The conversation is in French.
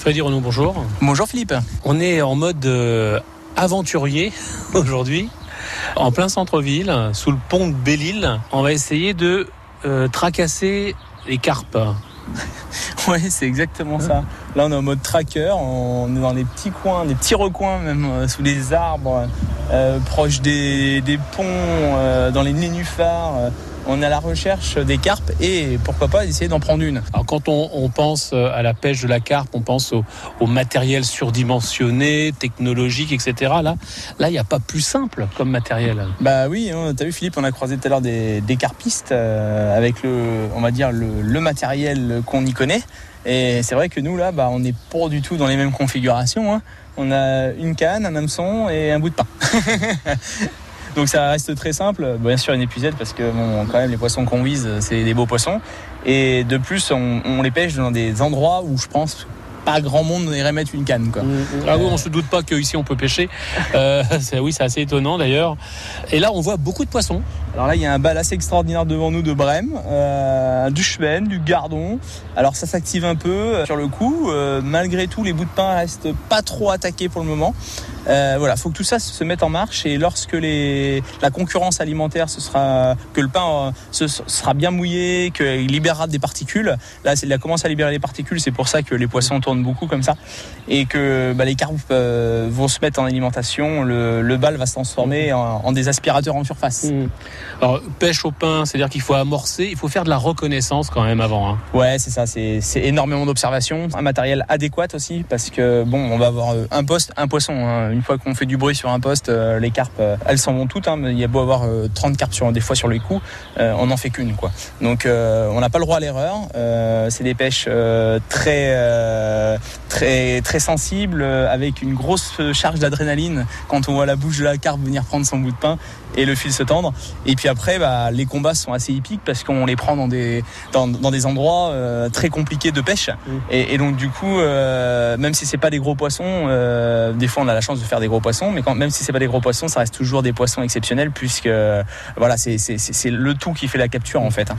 Freddy Renaud, bonjour. Bonjour Philippe. On est en mode euh, aventurier aujourd'hui, en plein centre-ville, sous le pont de Belle-Île. On va essayer de euh, tracasser les carpes. Oui, c'est exactement ça. Là, on est en mode tracker, on est dans des petits coins, des petits recoins même, euh, sous les arbres, proches des, des ponts, dans les nénuphars. On est à la recherche des carpes et pourquoi pas essayer d'en prendre une. Alors quand on, on pense euh, à la pêche de la carpe, on pense au, au matériel surdimensionné, technologique, etc. Là, là, il n'y a pas plus simple comme matériel. Bah oui, hein, t'as vu Philippe, on a croisé tout à l'heure des, des carpistes euh, avec le, on va dire le, le matériel qu'on y connaît. Et c'est vrai que nous là, bah, on n'est pas du tout dans les mêmes configurations. hein. On a une canne, un hameçon et un bout de pain. Donc ça reste très simple. Bien sûr une épuisette parce que bon, quand même les poissons qu'on vise, c'est des beaux poissons. Et de plus, on, on les pêche dans des endroits où je pense pas grand monde irait mettre une canne. Quoi. Ah oui, on se doute pas qu'ici on peut pêcher. Euh, c'est- oui, c'est assez étonnant d'ailleurs. Et là, on voit beaucoup de poissons. Alors là, il y a un bal assez extraordinaire devant nous de Brême, euh, du cheven, du gardon. Alors ça s'active un peu euh, sur le coup. Euh, malgré tout, les bouts de pain restent pas trop attaqués pour le moment. Euh, voilà, faut que tout ça se mette en marche et lorsque les, la concurrence alimentaire, ce sera que le pain euh, se- sera bien mouillé, qu'il libérera des particules. Là, il a commencé à libérer les particules, c'est pour ça que les poissons tournent beaucoup comme ça et que bah, les carpes vont se mettre en alimentation. Le, le bal va se transformer en, en des aspirateurs en surface. Alors, pêche au pain, c'est-à-dire qu'il faut amorcer, il faut faire de la reconnaissance quand même avant. hein. Ouais, c'est ça, c'est énormément d'observation, un matériel adéquat aussi, parce que bon, on va avoir euh, un poste, un poisson. hein. Une fois qu'on fait du bruit sur un poste, euh, les carpes, euh, elles s'en vont toutes. hein, mais il y a beau avoir euh, 30 carpes sur, des fois sur les coups, on n'en fait qu'une. quoi. Donc on n'a pas le droit à l'erreur. C'est des pêches très, très, sensibles, avec une grosse charge d'adrénaline quand on voit la bouche de la carpe venir prendre son bout de pain et le fil se tendre. Puis après, bah, les combats sont assez hippiques parce qu'on les prend dans des, dans, dans des endroits euh, très compliqués de pêche. Et, et donc du coup, euh, même si c'est pas des gros poissons, euh, des fois on a la chance de faire des gros poissons, mais quand, même si c'est pas des gros poissons, ça reste toujours des poissons exceptionnels puisque voilà, c'est le tout qui fait la capture en fait. hein.